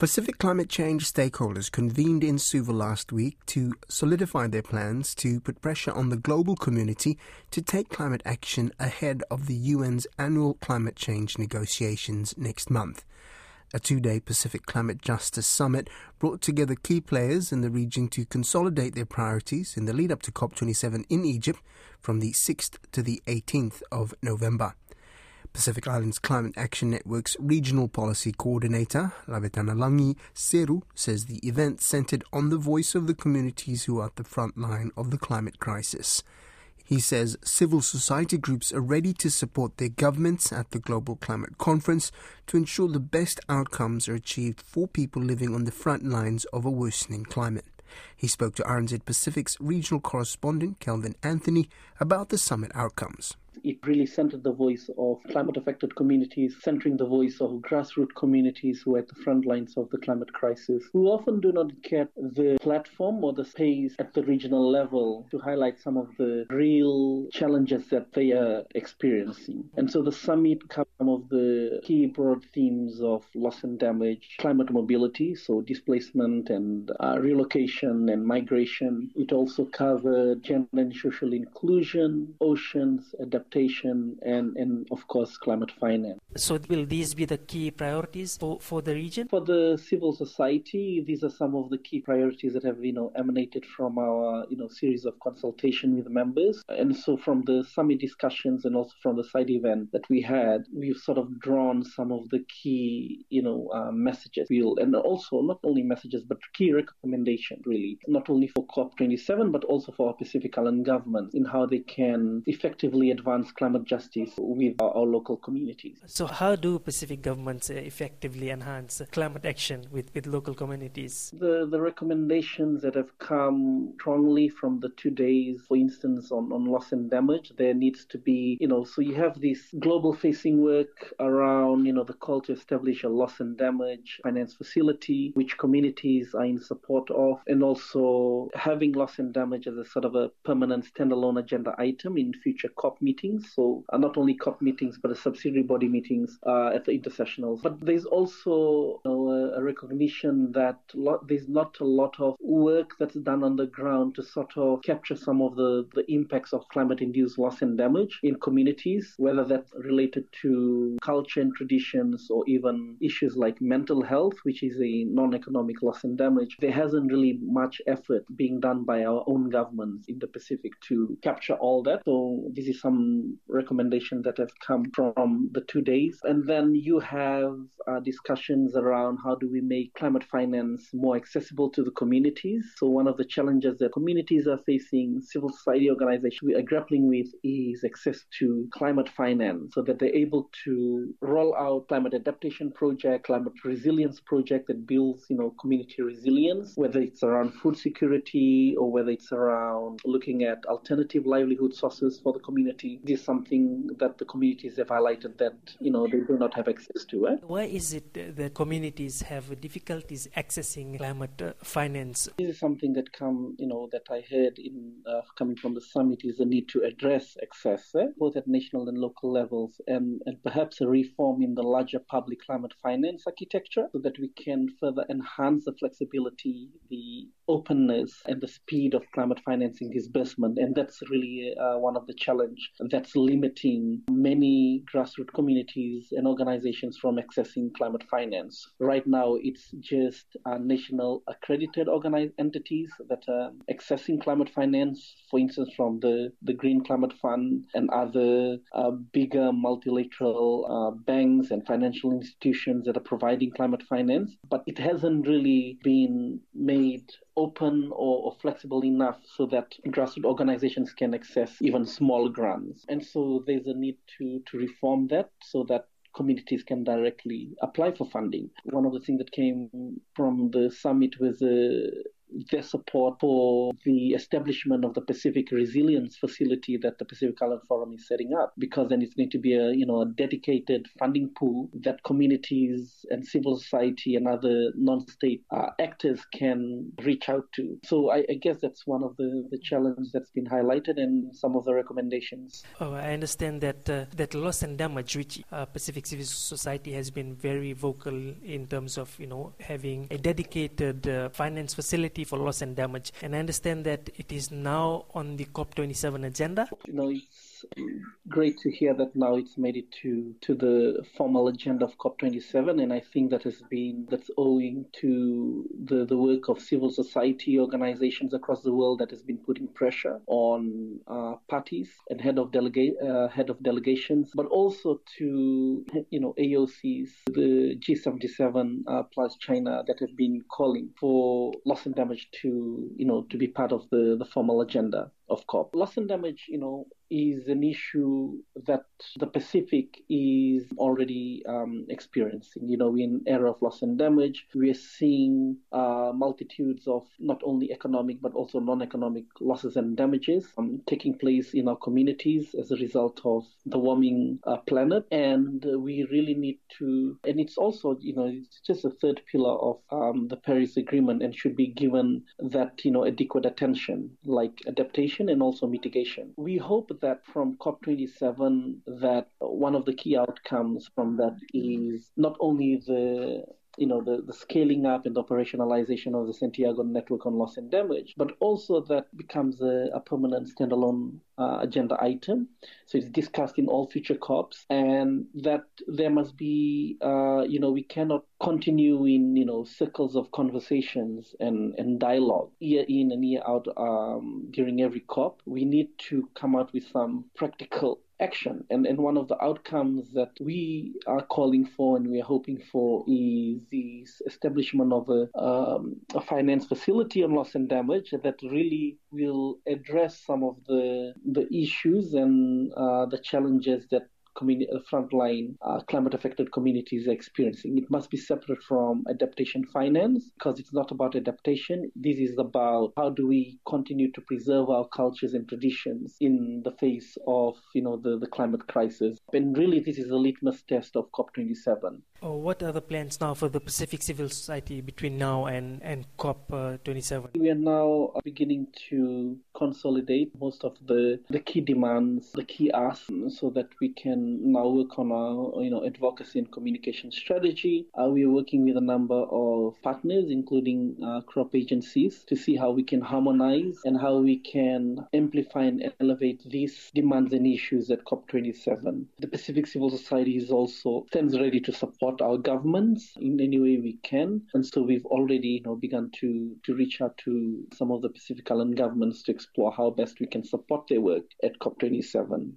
Pacific climate change stakeholders convened in Suva last week to solidify their plans to put pressure on the global community to take climate action ahead of the UN's annual climate change negotiations next month. A two day Pacific Climate Justice Summit brought together key players in the region to consolidate their priorities in the lead up to COP27 in Egypt from the 6th to the 18th of November. Pacific Islands Climate Action Network's Regional Policy Coordinator, Lavetanalagi Seru, says the event centered on the voice of the communities who are at the front line of the climate crisis. He says civil society groups are ready to support their governments at the Global Climate Conference to ensure the best outcomes are achieved for people living on the front lines of a worsening climate. He spoke to RNZ Pacific's regional correspondent, Kelvin Anthony, about the summit outcomes. It really centered the voice of climate affected communities, centering the voice of grassroots communities who are at the front lines of the climate crisis, who often do not get the platform or the space at the regional level to highlight some of the real challenges that they are experiencing. And so the summit covered some of the key broad themes of loss and damage, climate mobility, so displacement and uh, relocation and migration. It also covered gender and social inclusion, oceans, adaptation adaptation, and, and of course, climate finance. So, will these be the key priorities for, for the region? For the civil society, these are some of the key priorities that have you know emanated from our you know series of consultation with members. And so, from the summit discussions and also from the side event that we had, we've sort of drawn some of the key you know uh, messages. We'll, and also not only messages but key recommendations really, not only for COP27 but also for our Pacific Island governments in how they can effectively advance advance climate justice with our, our, local communities. So, how do Pacific governments uh, effectively enhance climate action with, with local communities? The, the recommendations that have come strongly from the two days, for instance, on, on loss and damage, there needs to be, you know, so you have this global facing work around, you know, the call to establish a loss and damage finance facility, which communities are in support of, and also having loss and damage as a sort of a permanent standalone agenda item in future COP meetings meetings, so uh, not only COP meetings but the subsidiary body meetings uh, at the intersessionals. But there's also you know, a recognition that there's not a lot of work that's done on the ground to sort of capture some of the, the impacts of climate-induced loss and damage in communities, whether that's related to culture and traditions or even issues like mental health, which is a non-economic loss and damage. There hasn't really much effort being done by our own governments in the Pacific to capture all that. So this is some recommendations that have come from the two days. And then you have uh, discussions around how do we make climate finance more accessible to the communities. So one of the challenges that communities are facing, civil society organizations we are grappling with is access to climate finance so that they're able to roll out climate adaptation project, climate resilience project that builds, you know, community resilience, whether it's around food security or whether it's around looking at alternative livelihood sources for the community This is something that the communities have highlighted that you know they do not have access to. Eh? Why is it that communities have difficulties accessing climate uh, finance? This is something that come you know that I heard in uh, coming from the summit is the need to address access eh? both at national and local levels and, and perhaps a reform in the larger public climate finance architecture so that we can further enhance the flexibility, the openness and the speed of climate financing disbursement and that's really uh, one of the challenge that's limiting many grassroots communities and organizations from accessing climate finance. Right now, it's just uh, national accredited organized entities that are accessing climate finance, for instance, from the, the Green Climate Fund and other uh, bigger multilateral uh, banks and financial institutions that are providing climate finance. But it hasn't really been made open or, or, flexible enough so that grassroots organizations can access even small grants. And so there's a need to, to reform that so that communities can directly apply for funding. One of the things that came from the summit was a their support for the establishment of the Pacific Resilience Facility that the Pacific Island Forum is setting up, because then it's going to be a you know a dedicated funding pool that communities and civil society and other non-state uh, actors can reach out to. So I, I, guess that's one of the the challenges that's been highlighted in some of the recommendations. Oh, I understand that uh, that loss and damage, which uh, Pacific Civil Society has been very vocal in terms of you know having a dedicated uh, finance facility for loss and damage. And I understand that it is now on the COP27 agenda. You know, great to hear that now it's made it to to the formal agenda of COP27, and I think that has been that's owing to the the work of civil society organizations across the world that has been putting pressure on uh, parties and head of delegate uh, head of delegations, but also to you know AOSIS, the G77 uh, plus China that have been calling for loss and damage to you know to be part of the the formal agenda of COP. Loss and damage, you know, is an issue that the Pacific is already um, experiencing. You know, in era of loss and damage, we are seeing uh, multitudes of not only economic but also non-economic losses and damages um, taking place in our communities as a result of the warming uh, planet, and we really need to. And it's also, you know, it's just a third pillar of um, the Paris Agreement and should be given that you know adequate attention, like adaptation and also mitigation. We hope that from COP27 that one of the key outcomes from that is not only the you know, the, the scaling up and operationalization of the Santiago network on loss and damage, but also that becomes a, a permanent standalone uh, agenda item. So it's discussed in all future COPs, and that there must be, uh, you know, we cannot continue in, you know, circles of conversations and, and dialogue year in and year out um, during every COP. We need to come out with some practical action. And, and one of the outcomes that we are calling for and we are hoping for is the establishment of a, um, a finance facility on loss and damage that really will address some of the the issues and uh, the challenges that communi- uh, frontline uh, climate affected communities are experiencing. It must be separate from adaptation finance because it's not about adaptation. This is about how do we continue to preserve our cultures and traditions in the face of you know the, the climate crisis. And really, this is a litmus test of COP27. Oh, what are the plans now for the Pacific Civil Society between now and, and COP27? Uh, we are now beginning to consolidate most of the, the key demands, the key asks, so that we can now work on our you know advocacy and communication strategy. Uh, we are working with a number of partners, including uh, CROP agencies, to see how we can harmonize and how we can amplify and elevate these demands and issues at COP27. The Pacific Civil Society is also stands ready to support our governments in any way we can. And so we've already you know, begun to, to reach out to some of the Pacific Island governments to explore how best we can support their work at COP27.